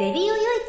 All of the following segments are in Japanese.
レディオよい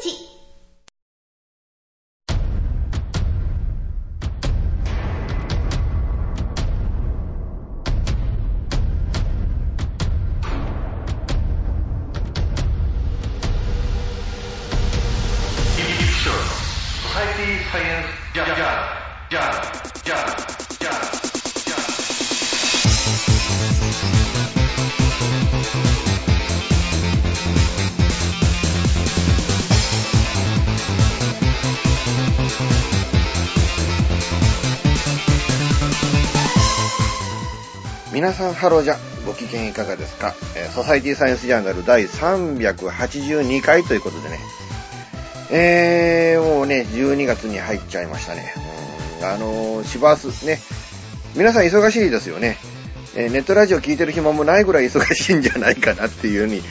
皆さんハローじゃ。ご機嫌いかがですか、えーソサイティサイエンスジャーナル第382回ということでね。えー、もうね12月に入っちゃいましたね。うんあのー、シバースね。皆さん忙しいですよね、えーネットラジオ聞いてる暇もないぐらい忙しいんじゃないかなっていうふうに、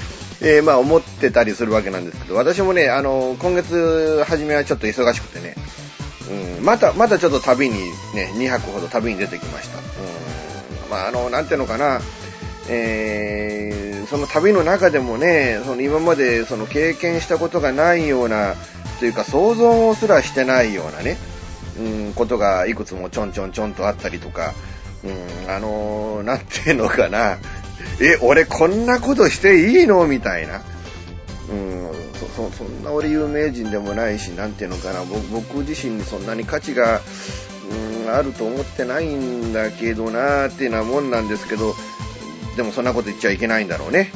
えーまあ思ってたりするわけなんですけど私もねあのー今月初めはちょっと忙しくてね。うん、また、またちょっと旅にね、2泊ほど旅に出てきました。まあ、あの、なんていうのかな、えー、その旅の中でもね、その今までその経験したことがないような、というか想像すらしてないようなね、うん、ことがいくつもちょんちょんちょんとあったりとか、うん、あの、なんていうのかな、え、俺こんなことしていいの？みたいな。うん、そそそんな俺有名人でもないし、なんていうのかな、僕僕自身にそんなに価値が、うん、あると思ってないんだけどなっていうなもんなんですけど、でもそんなこと言っちゃいけないんだろうね。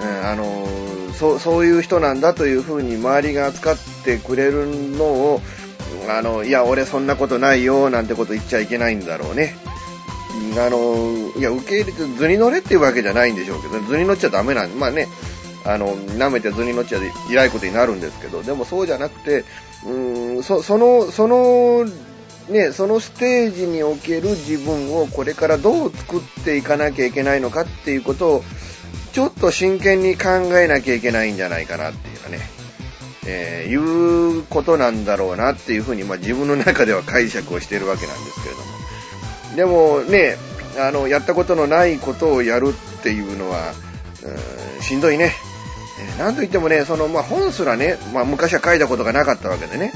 うん、あのそうそういう人なんだというふうに周りが扱ってくれるのを、あの、いや、俺そんなことないよ、なんてこと言っちゃいけないんだろうね。あの、いや、受け入れて図に乗れっていうわけじゃないんでしょうけど、図に乗っちゃダメなんで、まあね、あの、舐めて図に乗っちゃいないことになるんですけど、でもそうじゃなくて、うーん、そその、その、ね、そのステージにおける自分をこれからどう作っていかなきゃいけないのかっていうことを、ちょっと真剣に考えなきゃいけないんじゃないかなっていうかね、えーいうことなんだろうなっていうふうに、まあ自分の中では解釈をしているわけなんですけれども。でもね、あの、やったことのないことをやるっていうのは、うんしんどいね。えーなんといってもね、その、まあ、本すらね、まあ、昔は書いたことがなかったわけでね。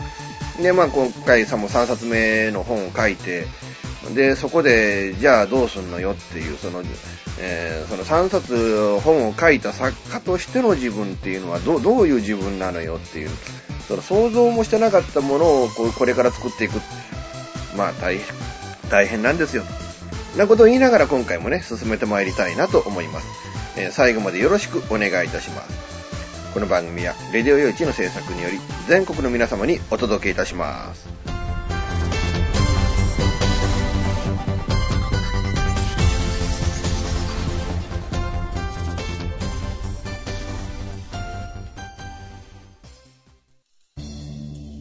で、まあ、今回さ、も3冊目の本を書いて、で、そこで、じゃあどうすんのよっていう、その、えーその3冊本を書いた作家としての自分っていうのはどう、どういう自分なのよっていう、その想像もしてなかったものをこうこれから作っていく。まあ、大変、大変なんですよ。なことを言いながら今回もね、進めてまいりたいなと思います。えー最後までよろしくお願いいたします。この番組は、レディオ用地の制作により、全国の皆様にお届けいたします。「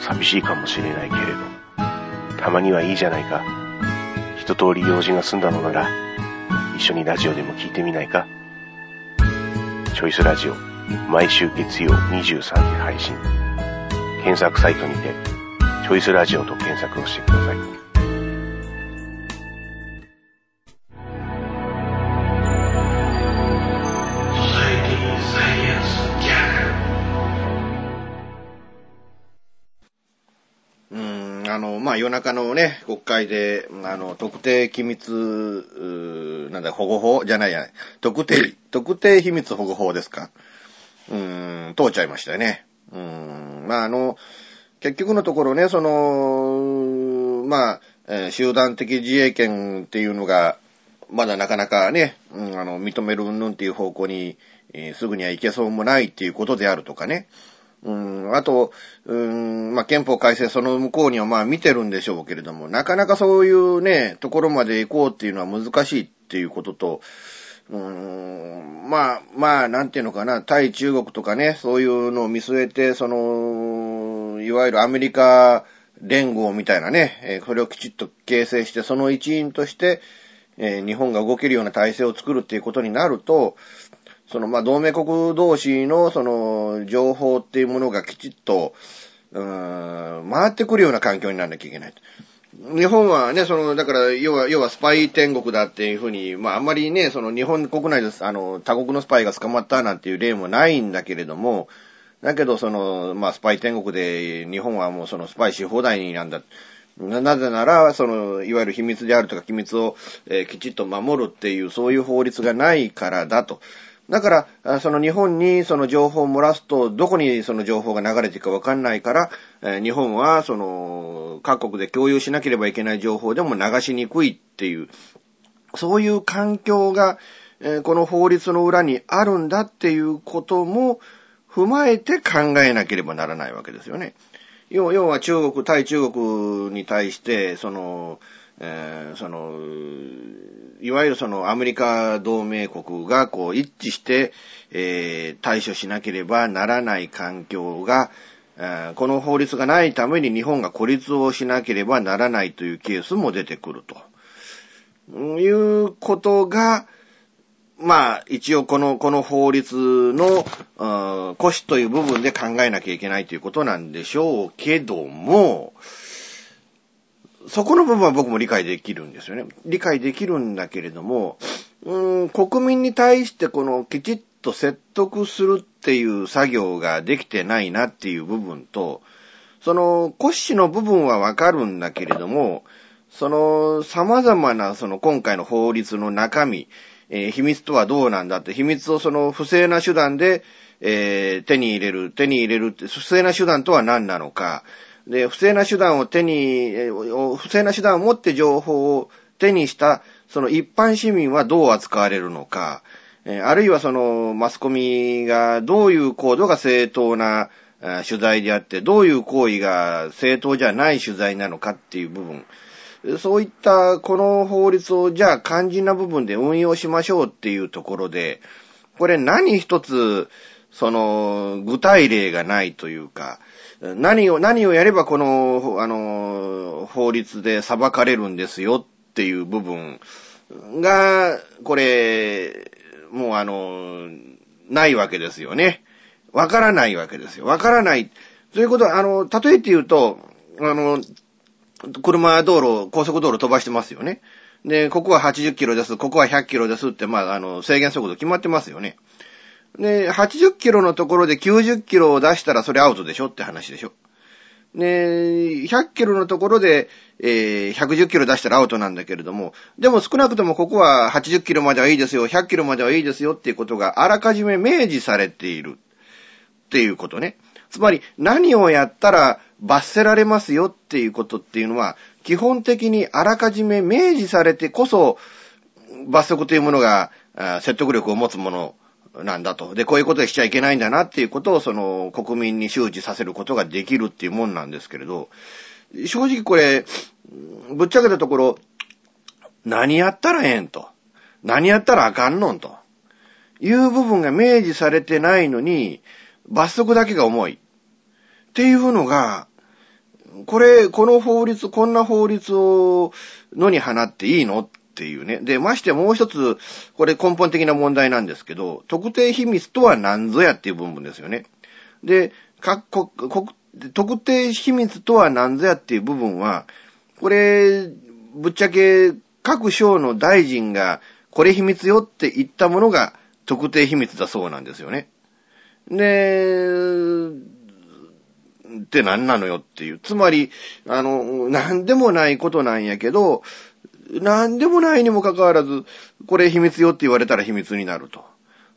寂しいかもしれないけれど、たまにはいいじゃないか。一通り用事が済んだのなら、一緒にラジオでも聞いてみないか。チョイスラジオ、毎週月曜23時配信。検索サイトにて、チョイスラジオと検索をしてください。夜中のね、国会で、あの、特定機密、なんだ、保護法？じゃないや、特定、特定秘密保護法ですか？うーん、通っちゃいましたよね。うーん、まあ、あの、結局のところね、その、まあ、えー集団的自衛権っていうのが、まだなかなかね、うん、あの、認める云々っていう方向に、えーすぐには行けそうもないっていうことであるとかね。うん、あと、うん、まあ、憲法改正その向こうにはまあ見てるんでしょうけれども、なかなかそういうね、ところまで行こうっていうのは難しいっていうことと、うんまあ、まあ、なんていうのかな、対中国とかね、そういうのを見据えて、その、いわゆるアメリカ連合みたいなね、えーこれをきちっと形成して、その一員として、え日本が動けるような体制を作るっていうことになると、その、まあ、同盟国同士の、その、情報っていうものがきちっと、うーん、回ってくるような環境にならなきゃいけない。日本はね、その、だから、要は、要はスパイ天国だっていうふうに、まあ、あんまりね、その日本国内で、あの、他国のスパイが捕まったなんていう例もないんだけれども、だけど、その、まあ、スパイ天国で、日本はもうそのスパイし放題になんだ。ななぜなら、その、いわゆる秘密であるとか機密を、えーきちっと守るっていう、そういう法律がないからだと。だから、その日本にその情報を漏らすと、どこにその情報が流れていくかわかんないから、日本はその、各国で共有しなければいけない情報でも流しにくいっていう、そういう環境が、この法律の裏にあるんだっていうことも踏まえて考えなければならないわけですよね。要は中国、対中国に対して、その、えーその、いわゆるそのアメリカ同盟国がこう一致して、えー対処しなければならない環境が、えこの法律がないために日本が孤立をしなければならないというケースも出てくると。いうことが、まあ、一応この、この法律の、うん骨子という部分で考えなきゃいけないということなんでしょうけども、そこの部分は僕も理解できるんですよね。理解できるんだけれども、うん、国民に対してこのきちっと説得するっていう作業ができてないなっていう部分と、その骨子の部分はわかるんだけれども、その様々なその今回の法律の中身、えー秘密とはどうなんだって、秘密をその不正な手段で、えー手に入れる、手に入れるって、不正な手段とは何なのか、で、不正な手段を手に、不正な手段を持って情報を手にした、その一般市民はどう扱われるのか、あるいはそのマスコミがどういう行動が正当な取材であって、どういう行為が正当じゃない取材なのかっていう部分。そういったこの法律をじゃあ肝心な部分で運用しましょうっていうところで、これ何一つ、その、具体例がないというか、何を、何をやればこの、あの、法律で裁かれるんですよっていう部分が、これ、もうあの、ないわけですよね。わからないわけですよ。わからない。ということは、あの、例えて言うと、あの、車道路、高速道路飛ばしてますよね。で、ここは80キロです、ここは100キロですって、まあ、あの、制限速度決まってますよね。で、80キロのところで90キロを出したらそれアウトでしょって話でしょ。で、100キロのところで、えー110キロ出したらアウトなんだけれども、でも少なくともここは80キロまではいいですよ、100キロまではいいですよっていうことがあらかじめ明示されているっていうことね。つまり何をやったら罰せられますよっていうことっていうのは、基本的にあらかじめ明示されてこそ、罰則というものが説得力を持つものなんだと。で、こういうことしちゃいけないんだなっていうことを、その、国民に周知させることができるっていうもんなんですけれど、正直これ、ぶっちゃけたところ、何やったらええんと。何やったらあかんのんと。いう部分が明示されてないのに、罰則だけが重い。っていうのが、これ、この法律、こんな法律を野に放っていいのっっていうね。で、ましてもう一つ、これ根本的な問題なんですけど、特定秘密とは何ぞやっていう部分ですよね。で、各国、国特定秘密とは何ぞやっていう部分は、これ、ぶっちゃけ各省の大臣が、これ秘密よって言ったものが特定秘密だそうなんですよね。で、って何なのよっていう。つまり、あの、何でもないことなんやけど、何でもないにもかかわらず、これ秘密よって言われたら秘密になると。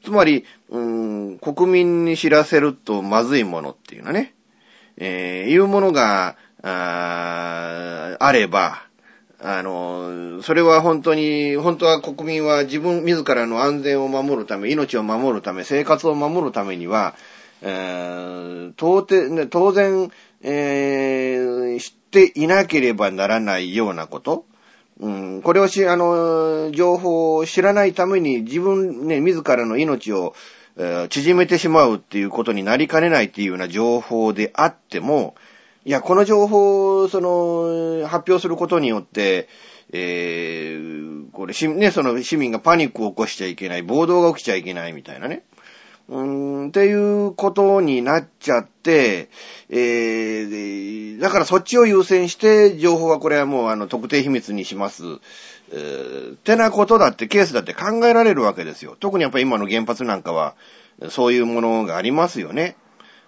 つまり、うん、国民に知らせるとまずいものっていうのね。えー、いうものが、ああれば、あの、それは本当に、本当は国民は自分自らの安全を守るため、命を守るため、生活を守るためには、えー、当当然、えー、知っていなければならないようなこと、うん、これをし、あの、情報を知らないために自分ね、自らの命を、えー、縮めてしまうっていうことになりかねないっていうような情報であっても、いや、この情報を、その、発表することによって、えー、これ、ね、その市民がパニックを起こしちゃいけない、暴動が起きちゃいけないみたいなね。うん、っていうことになっちゃって、えー、だからそっちを優先して、情報はこれはもうあの特定秘密にします。えー、ってなことだって、ケースだって考えられるわけですよ。特にやっぱり今の原発なんかは、そういうものがありますよね。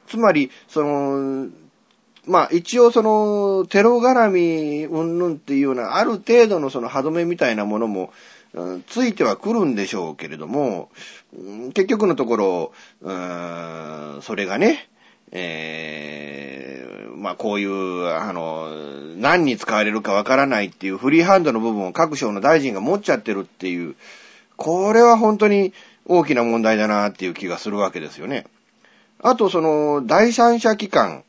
つまり、その、まあ一応その、テロ絡み、うんぬんっていうような、ある程度のその歯止めみたいなものも、ついては来るんでしょうけれども、結局のところ、それがね、えー、まあこういう、あの、何に使われるかわからないっていうフリーハンドの部分を各省の大臣が持っちゃってるっていう、これは本当に大きな問題だなっていう気がするわけですよね。あとその、第三者機関、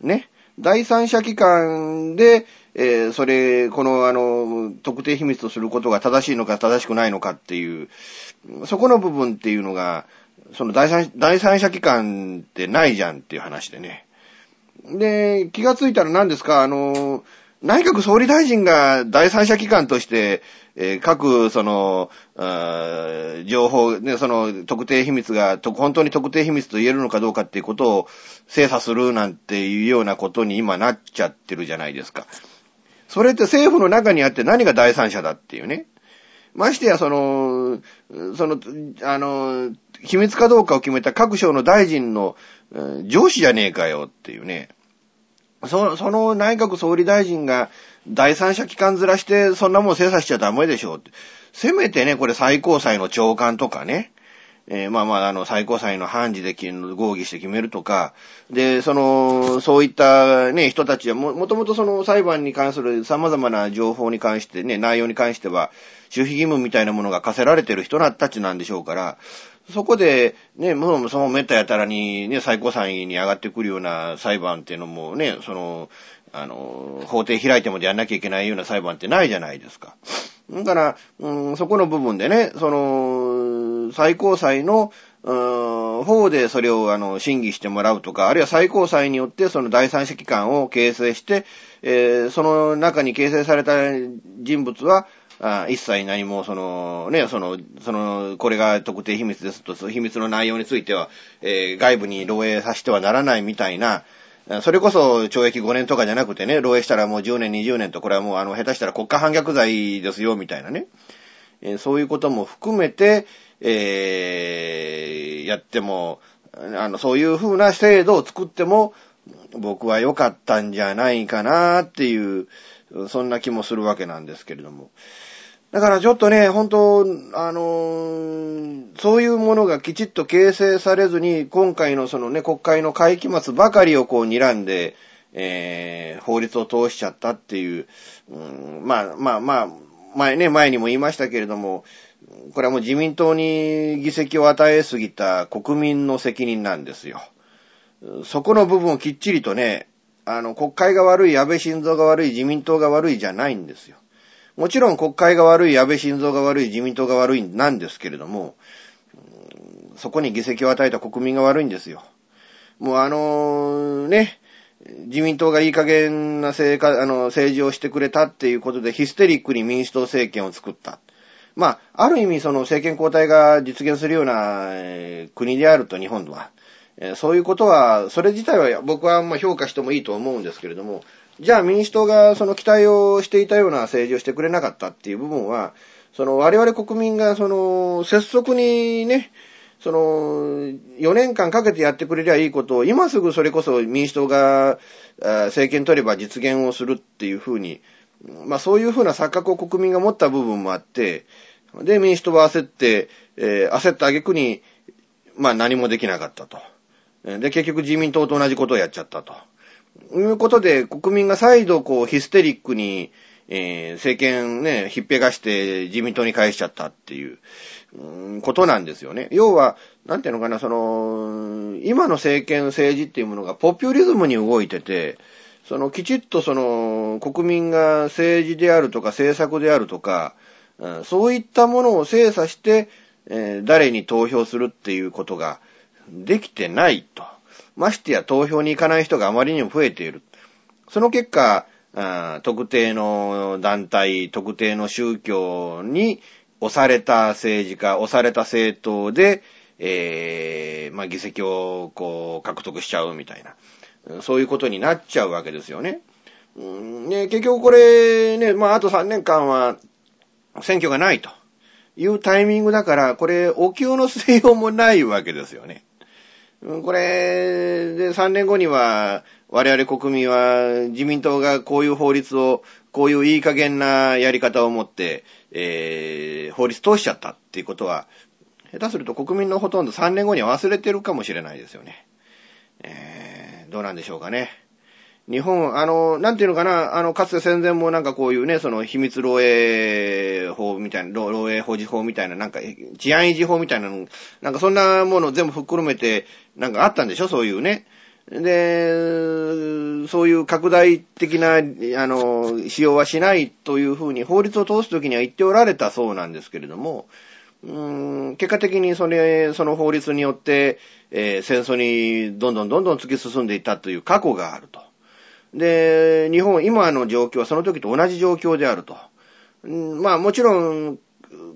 ね、第三者機関で、えー、それ、この、あの、特定秘密とすることが正しいのか正しくないのかっていう、そこの部分っていうのが、その第三、第三者機関ってないじゃんっていう話でね。で、気がついたら何ですか、あの、内閣総理大臣が第三者機関として、えー、各、その、情報、ね、その、特定秘密が、本当に特定秘密と言えるのかどうかっていうことを精査するなんていうようなことに今なっちゃってるじゃないですか。それって政府の中にあって何が第三者だっていうね。ましてや、その、その、あの、秘密かどうかを決めた各省の大臣の上司じゃねえかよっていうね。そその内閣総理大臣が第三者機関ずらしてそんなもん精査しちゃダメでしょうって。せめてね、これ最高裁の長官とかね。えー、まあまあ、あの、最高裁の判事で合議して決めるとか、で、その、そういったね、人たちはも、もともとその裁判に関する様々な情報に関してね、内容に関しては、守秘義務みたいなものが課せられてる人たちなんでしょうから、そこで、ね、もうそのめったやたらにね、最高裁に上がってくるような裁判っていうのもね、その、あの、法廷開いてもやんなきゃいけないような裁判ってないじゃないですか。だから、うん、そこの部分でね、その、最高裁の、方でそれをあの審議してもらうとか、あるいは最高裁によってその第三者機関を形成して、えー、その中に形成された人物は、あ一切何も、その、ね、その、その、これが特定秘密ですと、その秘密の内容については、えー、外部に漏洩させてはならないみたいな、それこそ懲役5年とかじゃなくてね、漏洩したらもう10年、20年と、これはもうあの、下手したら国家反逆罪ですよ、みたいなね。えー、そういうことも含めて、えー、やっても、あの、そういう風な制度を作っても、僕は良かったんじゃないかなっていう、そんな気もするわけなんですけれども。だからちょっとね、本当あのー、そういうものがきちっと形成されずに、今回のそのね、国会の会期末ばかりをこう睨んで、えー、法律を通しちゃったっていう、うん、まあまあまあ、前ね、前にも言いましたけれども、これはもう自民党に議席を与えすぎた国民の責任なんですよ。そこの部分をきっちりとね、あの、国会が悪い、安倍晋三が悪い、自民党が悪いじゃないんですよ。もちろん国会が悪い、安倍晋三が悪い、自民党が悪いなんですけれども、そこに議席を与えた国民が悪いんですよ。もうあの、ね、自民党がいい加減な政あの政治をしてくれたっていうことでヒステリックに民主党政権を作った。まあ、ある意味その政権交代が実現するような、国であると日本は。そういうことは、それ自体は僕はま評価してもいいと思うんですけれども、じゃあ民主党がその期待をしていたような政治をしてくれなかったっていう部分は、その我々国民がその拙速にね、その4年間かけてやってくれりゃいいことを今すぐそれこそ民主党が政権取れば実現をするっていうふうに、まあそういうふうな錯覚を国民が持った部分もあって、で民主党は焦って、えー、焦った挙句に、まあ何もできなかったと。で、結局自民党と同じことをやっちゃったと。いうことで、国民が再度こうヒステリックに、えー、政権ね、ひっぺがして自民党に返しちゃったっていう、うん、ことなんですよね。要は、なんていうのかな、その、今の政権政治っていうものがポピュリズムに動いてて、そのきちっとその国民が政治であるとか政策であるとか、そういったものを精査して、誰に投票するっていうことができてないと。ましてや投票に行かない人があまりにも増えている。その結果、特定の団体、特定の宗教に押された政治家、押された政党で、えー、まあ、議席をこう獲得しちゃうみたいな、そういうことになっちゃうわけですよね。うんね結局これね、まあ、あと3年間は選挙がないというタイミングだから、これ、お給の据えようもないわけですよね。これ、で、3年後には、我々国民は自民党がこういう法律を、こういういい加減なやり方を持って、えー、法律通しちゃったっていうことは、下手すると国民のほとんど3年後には忘れてるかもしれないですよね。えー、どうなんでしょうかね。日本、あの、なんていうのかな、あの、かつて戦前もなんかこういうね、その秘密漏洩法みたいな、漏洩保持法みたいな、なんか治安維持法みたいなの、なんかそんなものを全部含めて、なんかあったんでしょそういうね。で、そういう拡大的な、あの、使用はしないというふうに法律を通すときには言っておられたそうなんですけれども、うーん結果的にそれ、その法律によって、えー、戦争にどんどんどんどん突き進んでいったという過去があると。で、日本、今の状況はその時と同じ状況であると。まあもちろん、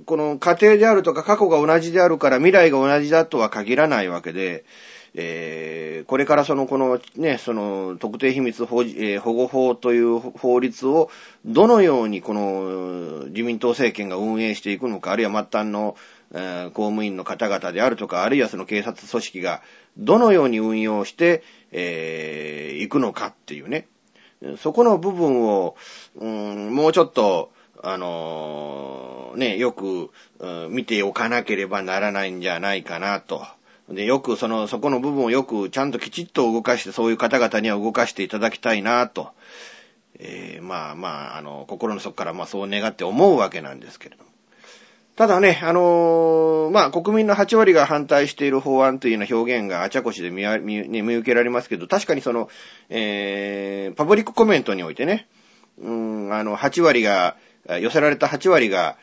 この家庭であるとか過去が同じであるから未来が同じだとは限らないわけで、えー、これからその、このね、その、特定秘密保,、え、保護法という法律を、どのようにこの、自民党政権が運営していくのか、あるいは末端の、え、公務員の方々であるとか、あるいはその警察組織が、どのように運用して、えー、行くのかっていうね。そこの部分を、うん、もうちょっと、あのー、ね、よく、うん、見ておかなければならないんじゃないかなと。で、よく、その、そこの部分をよく、ちゃんときちっと動かして、そういう方々には動かしていただきたいなと。えー、まあまあ、あの、心の底から、まあそう願って思うわけなんですけれども。ただね、あのー、まあ、国民の8割が反対している法案というような表現があちゃこちで見見見受けられますけど、確かにその、えー、パブリックコメントにおいてね、うん、あの、8割が、寄せられた8割が、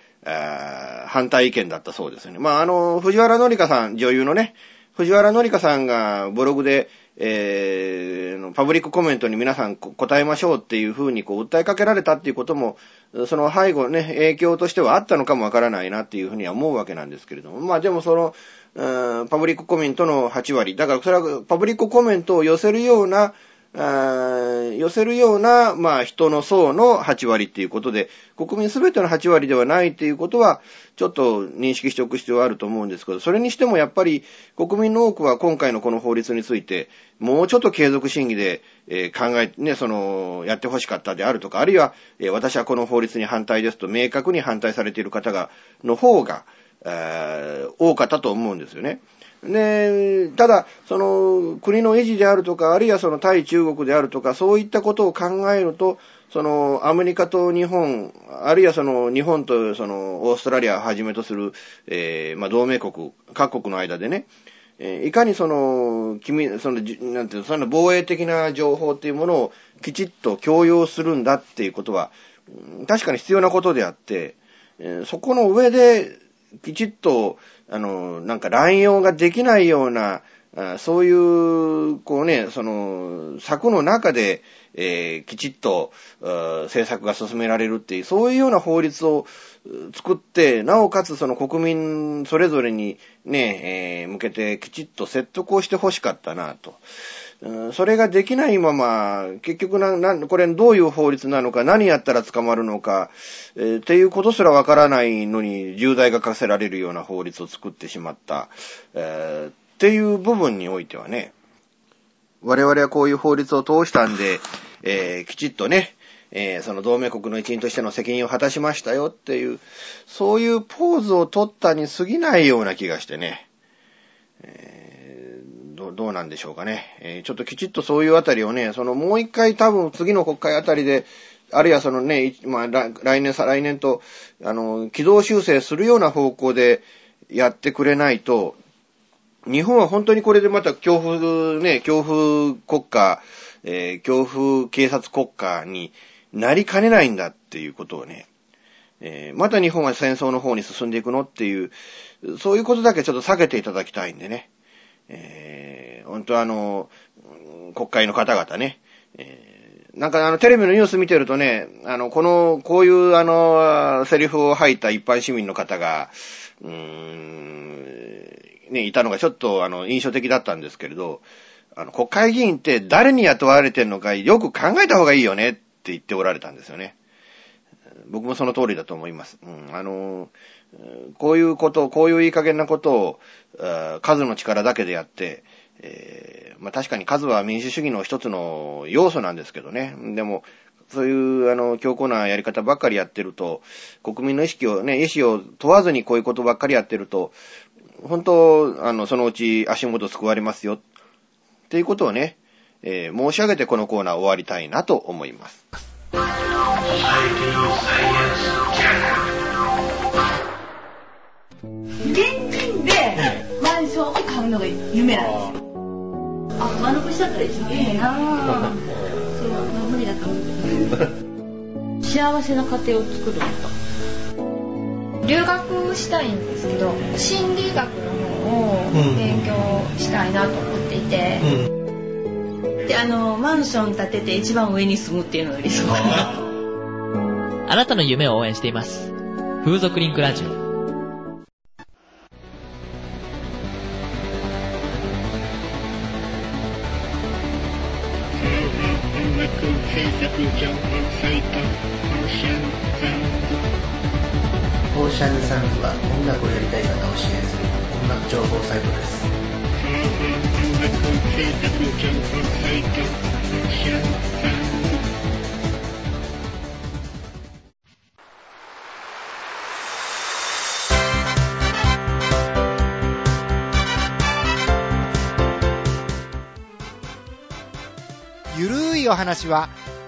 反対意見だったそうですね。まあ、あの、藤原紀香さん、女優のね、藤原紀香さんがブログで、えー、パブリックコメントに皆さん答えましょうっていうふうにこう訴えかけられたっていうことも、その背後ね、影響としてはあったのかもわからないなっていうふうには思うわけなんですけれども、まあでもその、パブリックコメントの8割、だからそれはパブリックコメントを寄せるような、寄せるような、まあ、人の層の8割っていうことで、国民すべての8割ではないっていうことは、ちょっと認識しておく必要はあると思うんですけど、それにしてもやっぱり、国民の多くは今回のこの法律について、もうちょっと継続審議で、えー、考え、ね、その、やってほしかったであるとか、あるいは、えー、私はこの法律に反対ですと明確に反対されている方が、の方が、えー、多かったと思うんですよね。で、ただ、その、国の維持であるとか、あるいはその対中国であるとか、そういったことを考えると、その、アメリカと日本、あるいはその、日本とその、オーストラリアをはじめとする、えー、まあ、同盟国、各国の間でね、えー、いかにその、君、その、なんていうの、その防衛的な情報っていうものをきちっと強要するんだっていうことは、確かに必要なことであって、えー、そこの上で、きちっと、あの、なんか乱用ができないような、そういう、こうね、その、策の中で、えー、きちっと、政策が進められるっていう、そういうような法律を作って、なおかつその国民それぞれにね、えー、向けてきちっと説得をしてほしかったなと。それができないまま、結局な、な、これどういう法律なのか、何やったら捕まるのか、えー、っていうことすらわからないのに、重大が課せられるような法律を作ってしまった、えー、っていう部分においてはね、我々はこういう法律を通したんで、えー、きちっとね、えー、その同盟国の一員としての責任を果たしましたよ。っていう、そういうポーズを取ったに過ぎないような気がしてね、えーどどうなんでしょうかね。えーちょっときちっとそういうあたりをね、そのもう一回多分次の国会あたりで、あるいはそのね、まあ、来年、再来年と、あの、軌道修正するような方向でやってくれないと、日本は本当にこれでまた恐怖、ね、恐怖国家、えー恐怖警察国家になりかねないんだっていうことをね、えーまた日本は戦争の方に進んでいくのっていう、そういうことだけちょっと避けていただきたいんでね。えー本当あの、国会の方々ね、えーなんかあのテレビのニュース見てるとね、あの、この、こういうあの、セリフを吐いた一般市民の方が、うーん、ね、いたのがちょっとあの、印象的だったんですけれど、あの、国会議員って誰に雇われてるのかよく考えた方がいいよねって言っておられたんですよね。僕もその通りだと思います。うん、あの、こういうことを、こういういい加減なことを、数の力だけでやって、えーまあ確かに数は民主主義の一つの要素なんですけどね。でも、そういう、あの、強硬なやり方ばっかりやってると、国民の意識をね、意思を問わずにこういうことばっかりやってると、本当、あの、そのうち足元救われますよ。っていうことをね、えー申し上げてこのコーナー終わりたいなと思います。うのが夢なんですよ。あ、丸腰だったら一番いいなぁ。そう、まあ無理だと思う。幸せな家庭を作る。留学したいんですけど心理学の方を勉強したいなと思っていて、で、あの、マンション建てて一番上に住むっていうのが理想 かな。あなたの夢を応援しています。風俗リンクラジオ。オーシャンサンズは音楽をやりたい方を支援する音楽情報サイトです。ゆるいお話は、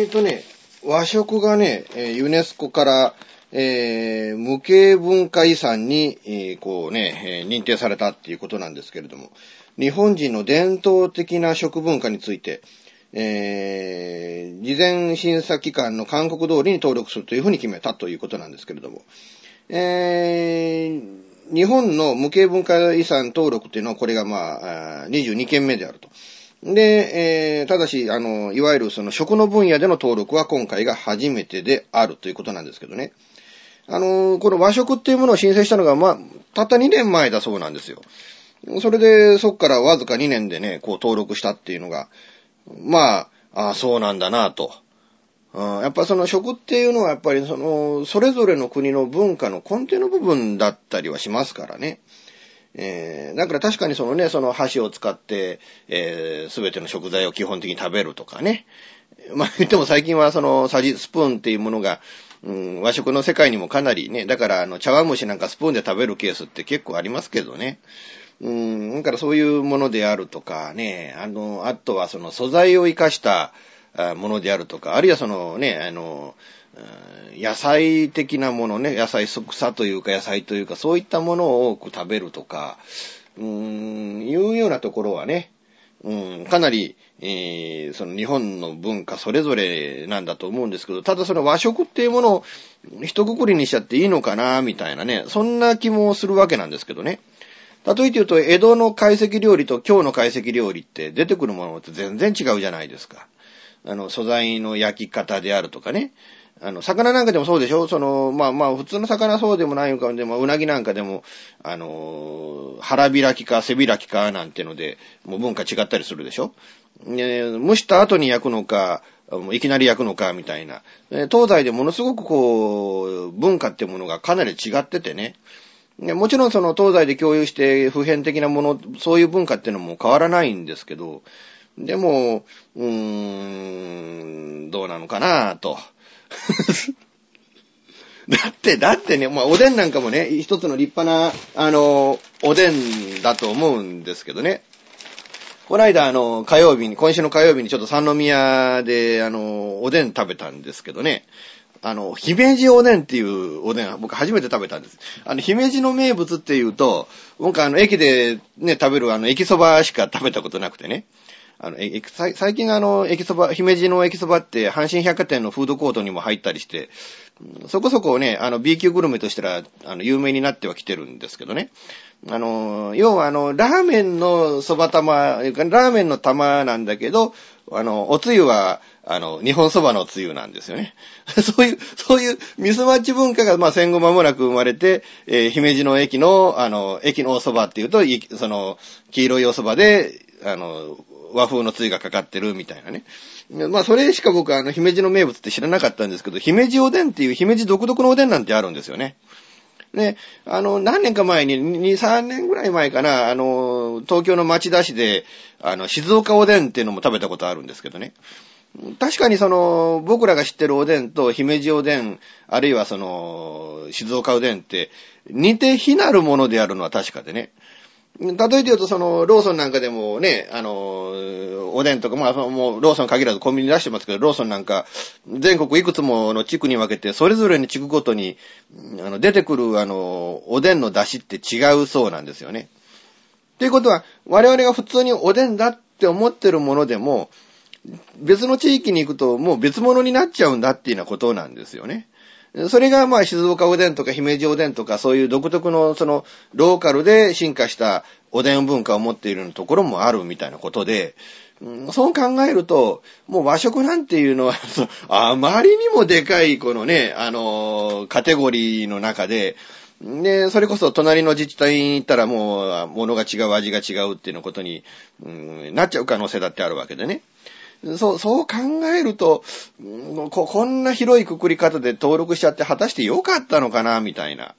えーとね、和食がね、ユネスコから、えー無形文化遺産に、えーこうね、えー認定されたっていうことなんですけれども、日本人の伝統的な食文化について、えー事前審査機関の勧告通りに登録するというふうに決めたということなんですけれども、えー日本の無形文化遺産登録っていうのはこれがまあ、22件目であると。で、えーただし、あの、いわゆるその食の分野での登録は今回が初めてであるということなんですけどね。あの、この和食っていうものを申請したのが、まあ、たった2年前だそうなんですよ。それで、そっからわずか2年でね、こう登録したっていうのが、まあ、ああ、そうなんだなと。うんやっぱその食っていうのはやっぱりその、それぞれの国の文化の根底の部分だったりはしますからね。えー、だから確かにそのね、その箸を使って、えー、すべての食材を基本的に食べるとかね。まあ言っても最近はその、さじ、スプーンっていうものが、うん、和食の世界にもかなりね、だからあの、茶碗蒸しなんかスプーンで食べるケースって結構ありますけどね。うん、だからそういうものであるとかね、あの、あとはその素材を活かしたものであるとか、あるいはそのね、あの、野菜的なものね、野菜草というか野菜というか、そういったものを多く食べるとか、うーん、いうようなところはね、うん、かなり、えーその日本の文化それぞれなんだと思うんですけど、ただその和食っていうものを一括りにしちゃっていいのかな、みたいなね、そんな気もするわけなんですけどね。例えて言うと、江戸の懐石料理と今日の懐石料理って出てくるものって全然違うじゃないですか。あの、素材の焼き方であるとかね。あの、魚なんかでもそうでしょ？その、まあまあ、普通の魚そうでもないのかでも、うなぎなんかでも、あの、腹開きか背開きかなんてので、もう文化違ったりするでしょ？ね、蒸した後に焼くのか、いきなり焼くのか、みたいな。東西でものすごくこう、文化ってものがかなり違っててね。もちろんその東西で共有して普遍的なもの、そういう文化ってのも変わらないんですけど、でも、うーん、どうなのかなと。だって、だってね、まあ、おでんなんかもね、一つの立派な、あの、おでんだと思うんですけどね。この間、あの、火曜日に、今週の火曜日にちょっと三宮で、あの、おでん食べたんですけどね。あの、姫路おでんっていうおでん、僕初めて食べたんです。あの、姫路の名物っていうと、僕あの、駅でね、食べるあの、駅そばしか食べたことなくてね。あの、え、最近あの、駅そば、姫路の駅そばって阪神百貨店のフードコートにも入ったりして、そこそこね、あの、B 級グルメとしては、あの、有名になってはきてるんですけどね。あの、要はあの、ラーメンのそば玉、ラーメンの玉なんだけど、あの、おつゆは、あの、日本そばのつゆなんですよね。そういう、そういうミスマッチ文化が、まあ、戦後間もなく生まれて、えー、姫路の駅の、あの、駅のお蕎麦っていうと、その、黄色いお蕎麦で、あの、和風のつゆがかかってるみたいなね。まあ、それしか僕はあの、姫路の名物って知らなかったんですけど、姫路おでんっていう姫路独特のおでんなんてあるんですよね。で、あの、何年か前に、2、3年ぐらい前かな、あの、東京の町田市で、あの、静岡おでんっていうのも食べたことあるんですけどね。確かにその、僕らが知ってるおでんと姫路おでん、あるいはその、静岡おでんって、似て非なるものであるのは確かでね。例えて言うと、その、ローソンなんかでもね、あの、おでんとか、まあ、もう、ローソン限らずコンビニ出してますけど、ローソンなんか、全国いくつもの地区に分けて、それぞれの地区ごとに、あの、出てくる、あの、おでんの出汁って違うそうなんですよね。ということは、我々が普通におでんだって思ってるものでも、別の地域に行くともう別物になっちゃうんだっていうようなことなんですよね。それがまあ静岡おでんとか姫路おでんとかそういう独特のそのローカルで進化したおでん文化を持っているところもあるみたいなことで、そう考えると、もう和食なんていうのは、あまりにもでかいこのね、あの、カテゴリーの中で、で、それこそ隣の自治体に行ったらもう、物が違う、味が違うっていうのことに、なっちゃう可能性だってあるわけでね。そう、そう考えると、こ、こんな広いくくり方で登録しちゃって果たしてよかったのかな、みたいな。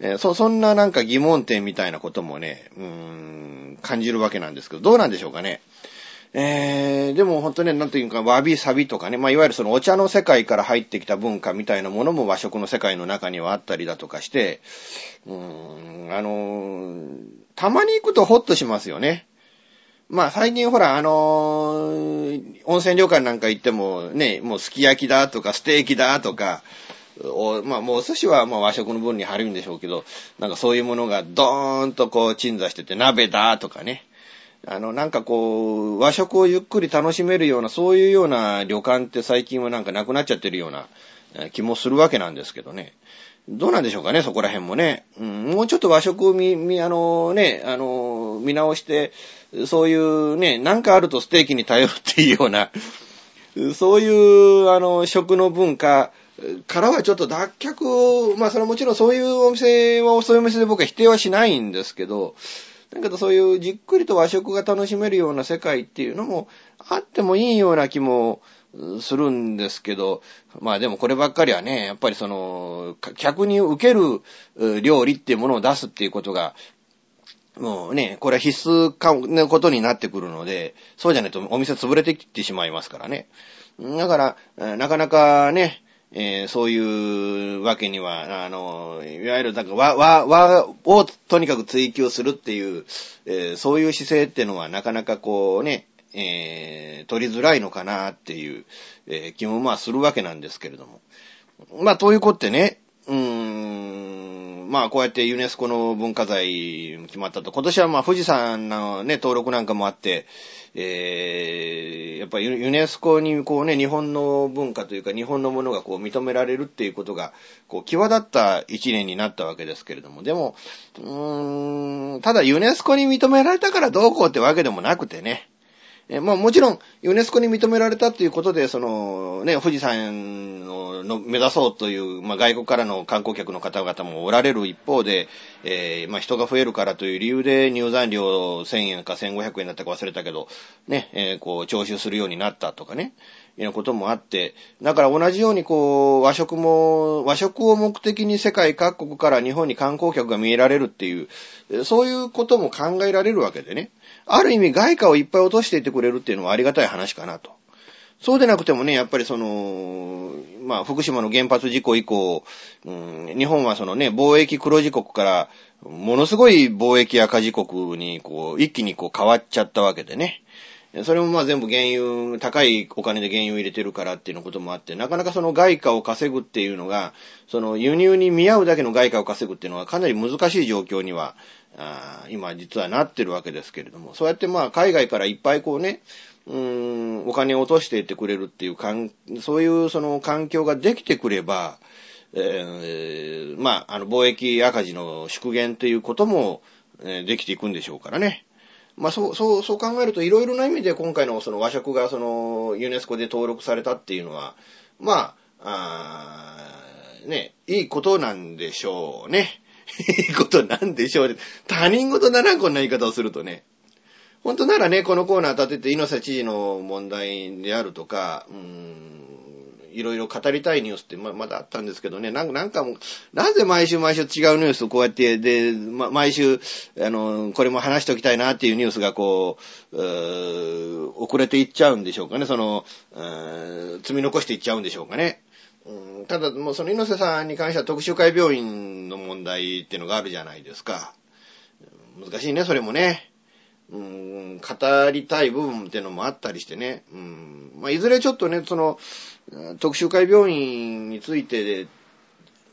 えー、そ、そんななんか疑問点みたいなこともね、うーん、感じるわけなんですけど、どうなんでしょうかね。えー、でも本当ね、なんというか、わびさびとかね、まあ、いわゆるそのお茶の世界から入ってきた文化みたいなものも和食の世界の中にはあったりだとかして、うーん、あのー、たまに行くとホッとしますよね。まあ最近ほら、あのー、温泉旅館なんか行ってもね、もうすき焼きだとかステーキだとか、おまあもうお寿司はまあ和食の分に入るんでしょうけど、なんかそういうものがドーンとこう鎮座してて鍋だとかね。あの、なんかこう、和食をゆっくり楽しめるような、そういうような旅館って最近はなんかなくなっちゃってるような気もするわけなんですけどね。どうなんでしょうかね、そこら辺もね。うん、もうちょっと和食を見、見、あのね、あの、見直して、そういうね、なんかあるとステーキに頼るっていうような、そういう、あの、食の文化からはちょっと脱却を、まあそれはもちろんそういうお店はそういうお店で僕は否定はしないんですけど、だけどそういうじっくりと和食が楽しめるような世界っていうのもあってもいいような気もするんですけど、まあでもこればっかりはね、やっぱりその、客に受ける料理っていうものを出すっていうことが、もうね、これは必須か、なことになってくるので、そうじゃないとお店潰れてきてしまいますからね。だから、なかなかね、えー、そういうわけには、あの、いわゆる、なんか和、和、和をとにかく追求するっていう、えー、そういう姿勢っていうのはなかなかこうね、えー、取りづらいのかなっていう、えー、気もまあするわけなんですけれども。まあ、ということでね、うーん、まあ、こうやってユネスコの文化財決まったと。今年はまあ、富士山のね、登録なんかもあって、えー、やっぱりユネスコにこうね、日本の文化というか日本のものがこう認められるっていうことが、こう、際立った一年になったわけですけれども、でも、うーん、ただユネスコに認められたからどうこうってわけでもなくてね、えまあもちろん、ユネスコに認められたっていうことで、その、ね、富士山のの目指そうという、まあ外国からの観光客の方々もおられる一方で、えーまあ人が増えるからという理由で入山料1000円か1500円だったか忘れたけど、ね、えーこう、徴収するようになったとかね、いうこともあって、だから同じようにこう、和食も、和食を目的に世界各国から日本に観光客が見えられるっていう、そういうことも考えられるわけでね。ある意味外貨をいっぱい落としていってくれるっていうのはありがたい話かなと。そうでなくてもね、やっぱりその、まあ、福島の原発事故以降、うん、日本はそのね、貿易黒字国から、ものすごい貿易赤字国に、こう、一気にこう変わっちゃったわけでね。それもまあ全部原油、高いお金で原油入れてるからっていうのこともあって、なかなかその外貨を稼ぐっていうのが、その輸入に見合うだけの外貨を稼ぐっていうのはかなり難しい状況には、あ今実はなってるわけですけれども、そうやってまあ海外からいっぱいこうね、うーん、お金を落としていってくれるっていうかん、そういうその環境ができてくれば、えーまあ、あの、貿易赤字の縮減ということも、えーできていくんでしょうからね。まあ、そう、そう、そう考えると、いろいろな意味で今回のその和食がその、ユネスコで登録されたっていうのは、まあ、あね、いいことなんでしょうね。ことなんでしょうね。他人事だな、こんな言い方をするとね。本当ならね、このコーナー立てて、猪瀬知事の問題であるとか、うーん、いろいろ語りたいニュースってままだあったんですけどね、なんかなんかも、なぜ毎週毎週違うニュースをこうやって、で、ま、毎週、あの、これも話しておきたいなっていうニュースがこう、うー遅れていっちゃうんでしょうかね、その、うー積み残していっちゃうんでしょうかね。ただ、もうその猪瀬さんに関しては特集会病院の問題っていうのがあるじゃないですか。難しいね、それもね。うん、語りたい部分っていうのもあったりしてね。うん、まあ、いずれちょっとね、その、特集会病院について、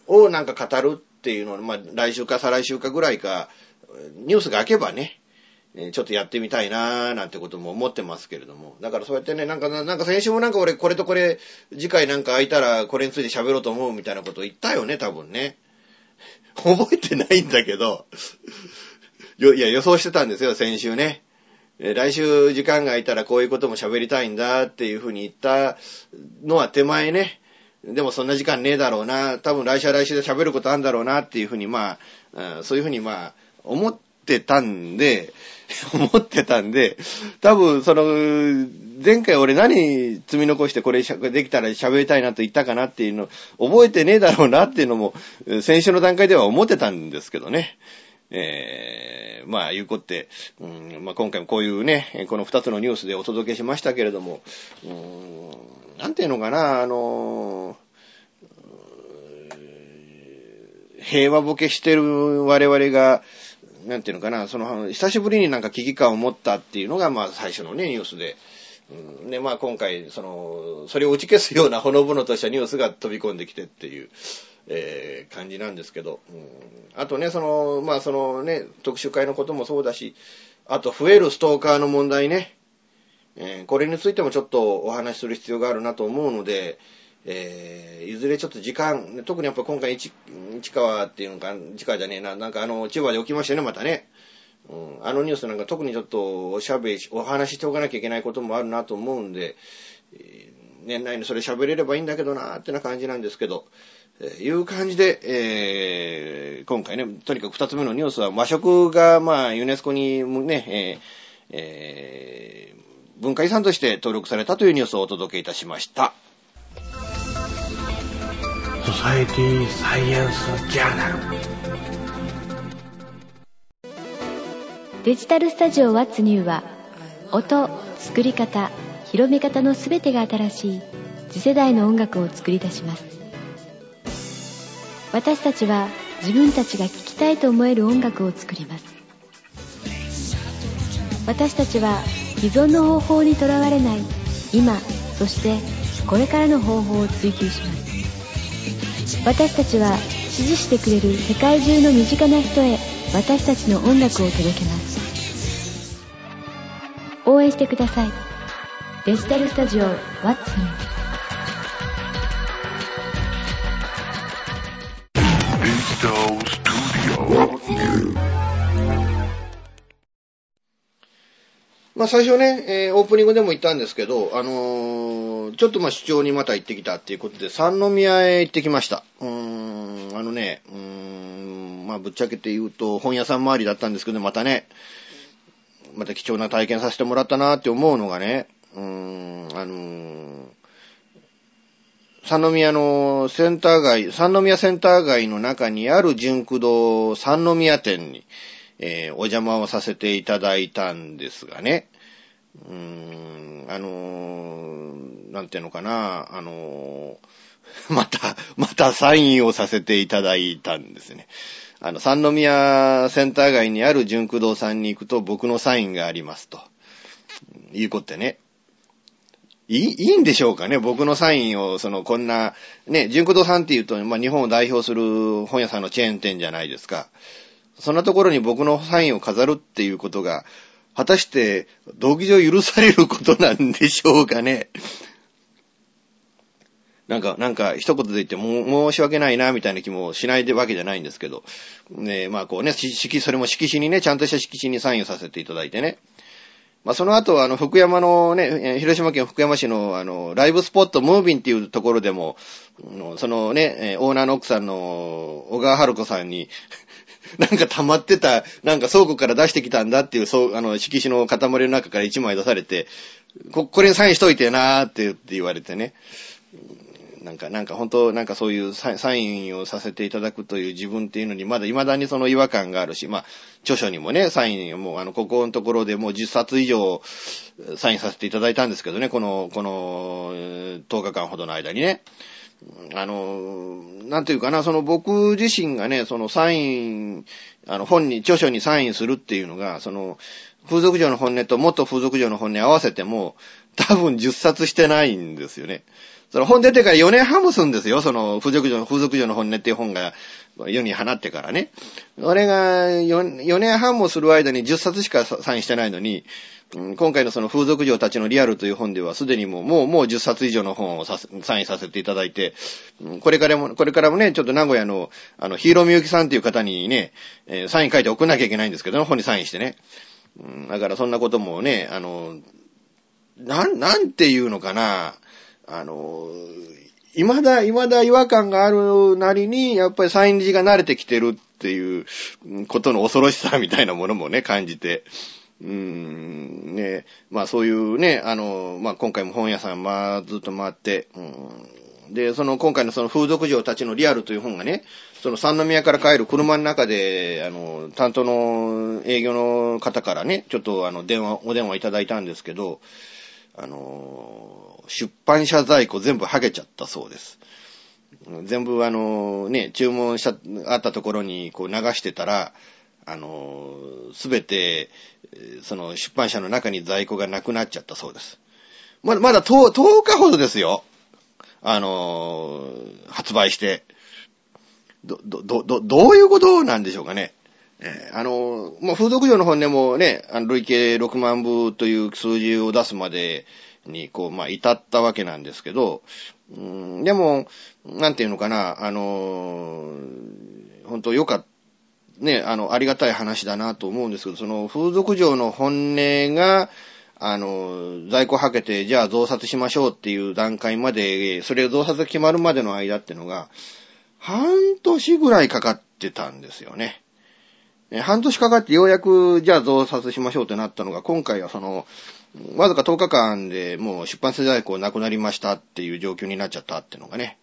をなんか語るっていうのを、まあ、来週か再来週かぐらいか、ニュースが開けばね、えちょっとやってみたいなーなんてことも思ってますけれども。だからそうやってね、なんか、なんか先週もなんか俺これとこれ、次回なんか空いたらこれについて喋ろうと思うみたいなこと言ったよね、多分ね。覚えてないんだけど。いや、予想してたんですよ、先週ね。来週時間が空いたらこういうことも喋りたいんだっていうふうに言ったのは手前ね。でもそんな時間ねえだろうな。多分来週は来週で喋ることあるんだろうなっていうふうにまあ、そういうふうにまあ、思ってってたんで、思ってたんで、多分その、前回俺何積み残してこれできたら喋りたいなと言ったかなっていうの、覚えてねえだろうなっていうのも、先週の段階では思ってたんですけどね。えー、まあ、いうこって、うん、まあ今回もこういうね、この二つのニュースでお届けしましたけれども、うん、なんていうのかな、あの、平和ボケしてる我々が、なんていうのかな、その、久しぶりになんか危機感を持ったっていうのが、まあ最初のね、ニュースで。うん。で、まあ今回、その、それを打ち消すようなほのぼのとしたニュースが飛び込んできてっていう、えー感じなんですけど、うん。あとね、その、まあそのね、特集会のこともそうだし、あと増えるストーカーの問題ね、えーこれについてもちょっとお話しする必要があるなと思うので、えーいずれちょっと時間、特にやっぱ今回市、市川っていうのか、市川じゃねえな、なんかあの、千葉で起きましたよね、またね。うん、あのニュースなんか特にちょっとおしゃべり、お話ししておかなきゃいけないこともあるなと思うんで、年内にそれ喋れればいいんだけどなーってな感じなんですけど、えーいう感じで、えー今回ね、とにかく二つ目のニュースは和食が、まあ、ユネスコにね、えーえー文化遺産として登録されたというニュースをお届けいたしました。ソサエティサイエンスジャーナル。デジタルスタジオ What's New は音、作り方、広め方のすべてが新しい次世代の音楽を作り出します。私たちは自分たちが聴きたいと思える音楽を作ります。私たちは既存の方法にとらわれない今そしてこれからの方法を追求します。私たちは支持してくれる世界中の身近な人へ私たちの音楽を届けます。応援してください。デジタルスタジオ What's まあ最初ね、えーオープニングでも言ったんですけど、あのーちょっとまあ出張にまた行ってきたっていうことで、三宮へ行ってきました。うーん、あのね、うーん、まあぶっちゃけて言うと、本屋さん周りだったんですけど、またね、また貴重な体験させてもらったなって思うのがね、うーん、あのー三宮のセンター街、三宮センター街の中にある純駆堂三宮店に、えーお邪魔をさせていただいたんですがね、うーん、あのーなんていうのかな、あのー また、またサインをさせていただいたんですね。あの、三宮センター街にある純駆堂さんに行くと僕のサインがありますと。いうことでね。いい、いいんでしょうかね僕のサインを、その、こんな、ね、純駆堂さんっていうと、まあ、日本を代表する本屋さんのチェーン店じゃないですか。そんなところに僕のサインを飾るっていうことが、果たして、道義上許されることなんでしょうかね。なんか、なんか、一言で言っても、申し訳ないな、みたいな気もしないわけじゃないんですけど。ね、まあこうね、し色、それも色紙にね、ちゃんとした色紙にサインさせていただいてね。まあその後、あの、福山のね、広島県福山市の、あの、ライブスポットムービンっていうところでも、そのね、オーナーの奥さんの小川春子さんに、なんか溜まってた、なんか倉庫から出してきたんだっていう、そう、あの、色紙の塊の中から一枚出されて、こ、これにサインしといてなーって言って言われてね。なんか、なんか本当、なんかそういうサインをさせていただくという自分っていうのに、まだ未だにその違和感があるし、まあ、著書にもね、サインもう、あの、ここのところでもう10冊以上、サインさせていただいたんですけどね、この、この、10日間ほどの間にね。あの、なんていうかな、その僕自身がね、そのサイン、あの本に、著書にサインするっていうのが、その、風俗嬢の本音と元風俗嬢の本音合わせても、多分10冊してないんですよね。その本出てから4年半もすんですよ、その風俗嬢、風俗嬢の本音っていう本が世に放ってからね。俺が 4, 4年半もする間に10冊しかサインしてないのに、今回のその風俗嬢たちのリアルという本ではすでにもう、もう、もう10冊以上の本をサインさせていただいて、これからも、これからもね、ちょっと名古屋の、あの、ヒーローみゆきさんっていう方にね、サイン書いて送んなきゃいけないんですけど、本にサインしてね。だからそんなこともね、あの、なん、なんていうのかな、あの、未だ、未だ違和感があるなりに、やっぱりサイン字が慣れてきてるっていうことの恐ろしさみたいなものもね、感じて。うーん、ね、まあそういうね、あの、まあ今回も本屋さん、まあずっと回って、うん、で、その今回のその風俗嬢たちのリアルという本がね、その三宮から帰る車の中で、あの、担当の営業の方からね、ちょっとあの、電話、お電話いただいたんですけど、あの、出版社在庫全部剥げちゃったそうです。全部あの、ね、注文した、あったところにこう流してたら、あの、すべて、その出版社の中に在庫がなくなっちゃったそうです。まだ、まだ 10, 10日ほどですよ。あの、発売して。ど、ど、ど、ど、ういうことなんでしょうかね。えーあの、まあ、風俗嬢の本でもね、あの累計6万部という数字を出すまでに、こう、まあ、至ったわけなんですけど、うん、でも、なんていうのかな、あの、本当よかった。ね、あの、ありがたい話だなと思うんですけど、その風俗嬢の本音が、あの、在庫はけて、じゃあ増刷しましょうっていう段階まで、それを増刷決まるまでの間ってのが、半年ぐらいかかってたんですよね。半年かかってようやく、じゃあ増刷しましょうってなったのが、今回はその、わずか10日間でもう出版世在庫なくなりましたっていう状況になっちゃったっていうのがね。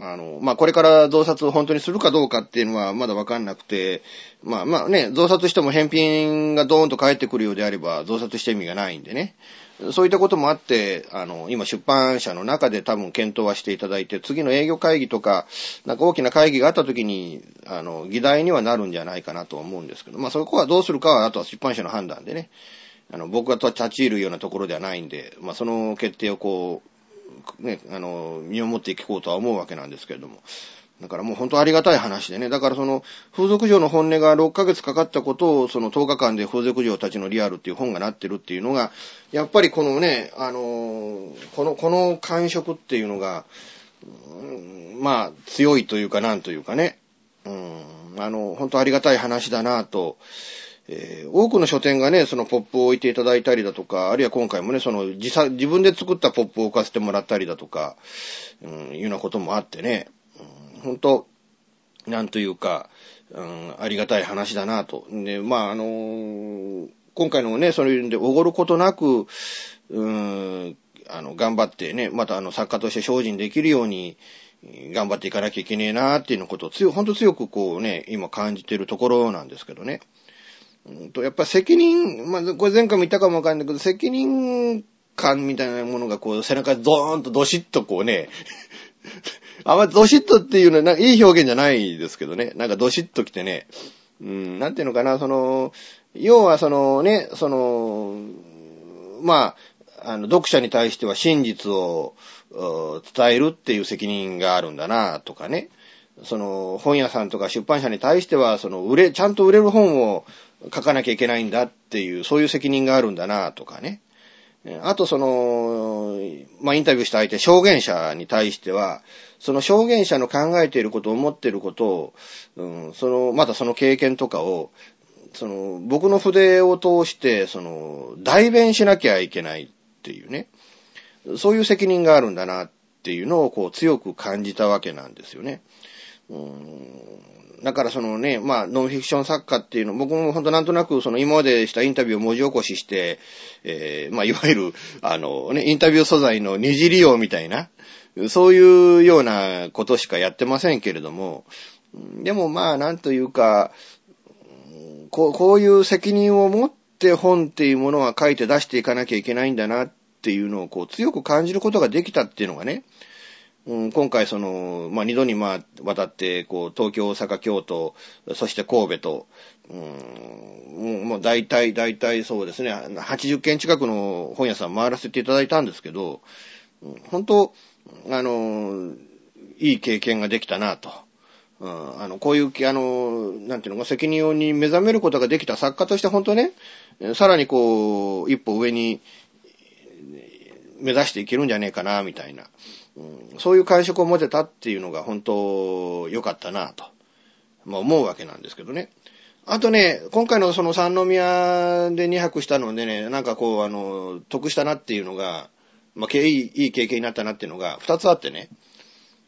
あの、まあ、これから増刷を本当にするかどうかっていうのはまだわかんなくて、まあまあね、増刷しても返品がドーンと返ってくるようであれば増刷して意味がないんでね。そういったこともあって、あの、今出版社の中で多分検討はしていただいて、次の営業会議とか、なんか大きな会議があった時に、あの、議題にはなるんじゃないかなと思うんですけど、まあそこはどうするかは、あとは出版社の判断でね、あの、僕が立ち入るようなところではないんで、まあその決定をこう、ね、あの、身をもっていこうとは思うわけなんですけれども。だからもう本当ありがたい話でね。だからその、風俗嬢の本音が6ヶ月かかったことを、その10日間で風俗嬢たちのリアルっていう本がなってるっていうのが、やっぱりこのね、あのこの、この感触っていうのが、うんまあ、強いというかなんというかね、うん、あの、本当ありがたい話だなと、えー、多くの書店がね、そのポップを置いていただいたりだとか、あるいは今回もね、その自作、自分で作ったポップを置かせてもらったりだとか、うん、いうようなこともあってね、うん、本当なんというか、うん、ありがたい話だなと。で、まあ、あのー、今回のね、そういうんで、おごることなく、うん、あの、頑張ってね、またあの、作家として精進できるように、頑張っていかなきゃいけねえなっていうのことを強、ほんと強くこうね、今感じてるところなんですけどね。うんと、やっぱ責任、まあ、これ前回も言ったかもわかんないけど、責任感みたいなものがこう、背中にドーンとドシッとこうね、あんまドシッとっていうのはいい表現じゃないですけどね。なんかドシッと来てね。うん、なんていうのかな、その、要はそのね、その、まあ、あの、読者に対しては真実を伝えるっていう責任があるんだな、とかね。その、本屋さんとか出版社に対しては、その、売れ、ちゃんと売れる本を書かなきゃいけないんだっていう、そういう責任があるんだな、とかね。あと、その、まあ、インタビューした相手、証言者に対しては、その証言者の考えていること、思っていることを、うん、その、またその経験とかを、その、僕の筆を通して、その、代弁しなきゃいけないっていうね。そういう責任があるんだなっていうのを、こう、強く感じたわけなんですよね。うんだからそのね、まあ、ノンフィクション作家っていうの、僕も本当なんとなくその今までしたインタビューを文字起こしして、えー、まあ、いわゆる、あのね、インタビュー素材の二次利用みたいな、そういうようなことしかやってませんけれども、でもまあ、なんというか、こうこういう責任を持って本っていうものは書いて出していかなきゃいけないんだなっていうのをこう強く感じることができたっていうのがね、うん、今回その、まあ、二度にま、渡って、こう、東京、大阪、京都、そして神戸と、うん、もう大体、大体そうですね、80件近くの本屋さん回らせていただいたんですけど、本当、あの、いい経験ができたなと。うん、あの、こういう、あの、なんていうのか、責任に目覚めることができた作家として本当ね、さらにこう、一歩上に目指していけるんじゃねえかな、みたいな。そういう感触を持てたっていうのが本当良かったなと、まあ、思うわけなんですけどね。あとね、今回のその三宮で2泊したのでね、なんかこう、あの、得したなっていうのが、まあ、いい、いい経験になったなっていうのが2つあってね。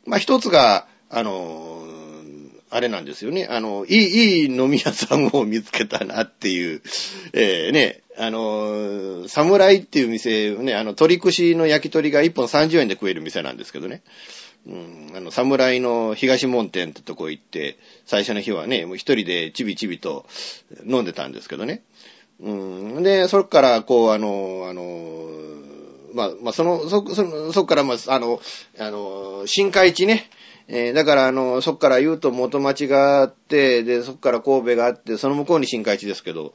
まあ、1つが、あの、あれなんですよね。あの、いい、いい飲み屋さんを見つけたなっていう、えー、ね、あの、侍っていう店、ね、あの、鳥串の焼き鳥が1本30円で食える店なんですけどね。うん、あの、侍の東門店ってとこ行って、最初の日はね、もう一人でちびちびと飲んでたんですけどね。うん、で、そっから、こう、あの、あの、まあ、まあ、その、そ、そ、そっから、まあ、あの、あの、新海地ね、えー、だから、あの、そっから言うと元町があって、で、そっから神戸があって、その向こうに新海地ですけど、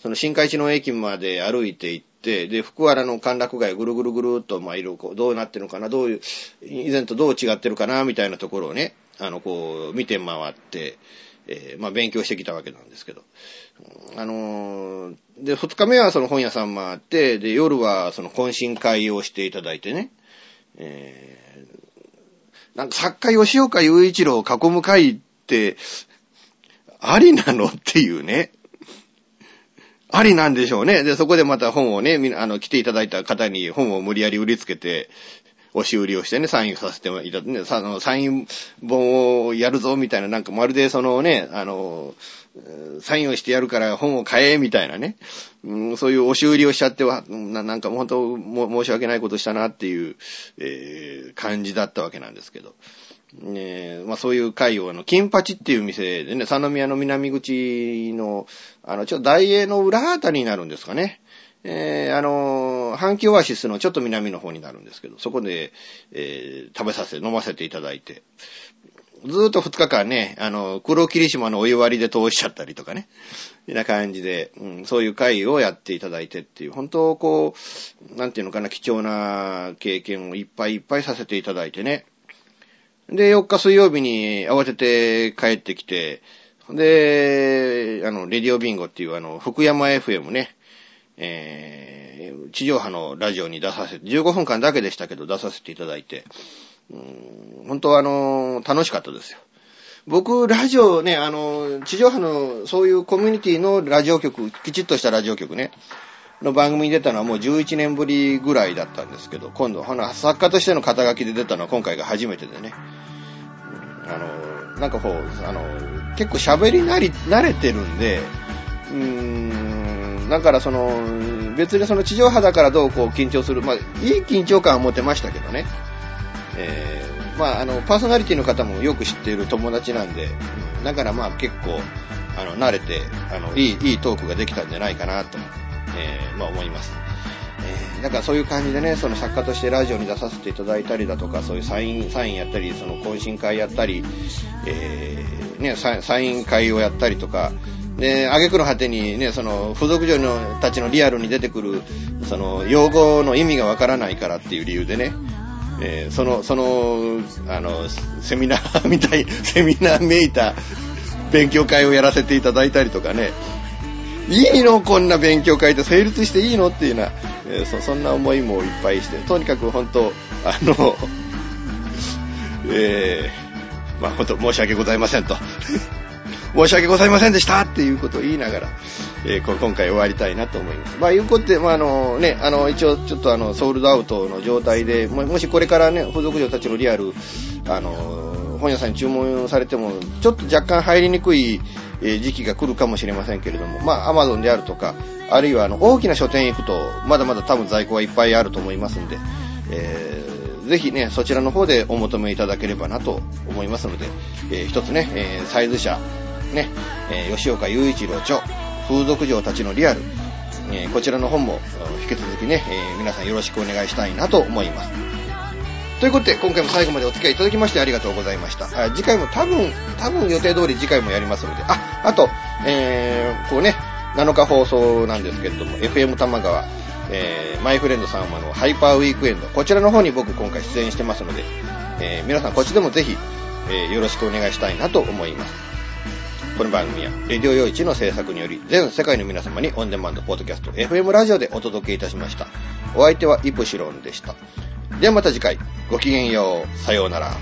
その新海地の駅まで歩いて行って、で、福原の歓楽街ぐるぐるぐるっと、まあ、いろいろどうなってるのかな、どういう、以前とどう違ってるかな、みたいなところをね、あの、こう、見て回って、えー、まあ、勉強してきたわけなんですけど。あのー、で、二日目はその本屋さん回って、で、夜はその懇親会をしていただいてね、え、なんか作家吉岡雄一郎を囲む会って、ありなの？っていうね。ありなんでしょうね。で、そこでまた本をね、あの、来ていただいた方に本を無理やり売りつけて、押し売りをしてね、サインさせていただいてね、あの、サイン本をやるぞ、みたいな、なんかまるでそのね、あの、サインをしてやるから本を買え、みたいなね、うん、そういう押し売りをしちゃっては、なんか本当申し訳ないことしたなっていう、えー、感じだったわけなんですけど。ねえまあそういう会を、あの、金八っていう店でね、三宮の南口の、あの、ちょっと大英の裏あたりになるんですかね。えー、あの、阪急オアシスのちょっと南の方になるんですけど、そこで、えー、食べさせ、飲ませていただいて、ずーっと2日間ね、あの、黒霧島のお湯割りで通しちゃったりとかね、みな感じで、うん、そういう会をやっていただいてっていう、本当こう、なんていうのかな、貴重な経験をいっぱいいっぱいさせていただいてね、で、4日水曜日に慌てて帰ってきて、で、あの、レディオビンゴっていうあの、福山 FM ね、えー、地上波のラジオに出させて、15分間だけでしたけど出させていただいて、うん、本当はあの、楽しかったですよ。僕、ラジオね、あの、地上波のそういうコミュニティのラジオ局、きちっとしたラジオ局ね、の番組に出たのはもう11年ぶりぐらいだったんですけど、今度、作家としての肩書きで出たのは今回が初めてでね。あの、なんかこう、あの、結構喋りなり、慣れてるんで、うーん、だからその、別にその地上波だからどうこう緊張する、まあ、いい緊張感は持てましたけどね。えー、まあ、あの、パーソナリティの方もよく知っている友達なんで、だからまあ結構、あの、慣れて、あの、いい、いいトークができたんじゃないかなと、えー、まあ思います。えー、だからそういう感じでね、その作家としてラジオに出させていただいたりだとか、そういうサイン、サインやったり、その懇親会やったり、えー、ね、サイン会をやったりとか、で、挙句の果てにね、その、付属嬢のたちのリアルに出てくる、その、用語の意味がわからないからっていう理由でね、えー、その、その、あの、セミナー みたい、セミナーめいた勉強会をやらせていただいたりとかね、いいのこんな勉強会で成立していいのっていうような、えー、そそんな思いもいっぱいして、とにかく本当、あの、えー、まあ本当申し訳ございませんと。申し訳ございませんでしたっていうことを言いながら、えー、今回終わりたいなと思います。まあ、いうことで、まあ、あのね、あの、一応ちょっとあの、ソールドアウトの状態で、もしこれからね、付属嬢たちのリアル、あの、本屋さんに注文されても、ちょっと若干入りにくい、え時期が来るかもしれませんけれども、まあ、アマゾンであるとか、あるいはあの、大きな書店行くと、まだまだ多分在庫はいっぱいあると思いますんで、えー、ぜひね、そちらの方でお求めいただければなと思いますので、えー、一つね、えー、サイズ社、ね、えー、吉岡雄一郎著、風俗嬢たちのリアル、えー、こちらの本も引き続きね、えー、皆さんよろしくお願いしたいなと思います。ということで、今回も最後までお付き合いいただきましてありがとうございました。あ次回も多分、多分予定通り次回もやりますので、あ、あと、えー、こうね、7日放送なんですけれども、FM 玉川、えー、マイフレンドさんはのハイパーウィークエンド、こちらの方に僕今回出演してますので、えー、皆さんこっちでもぜひ、えー、よろしくお願いしたいなと思います。この番組は、レディオ用一の制作により、全世界の皆様にオンデマンドポッドキャスト、FM ラジオでお届けいたしました。お相手はイプシロンでした。ではまた次回、ごきげんよう、さようなら。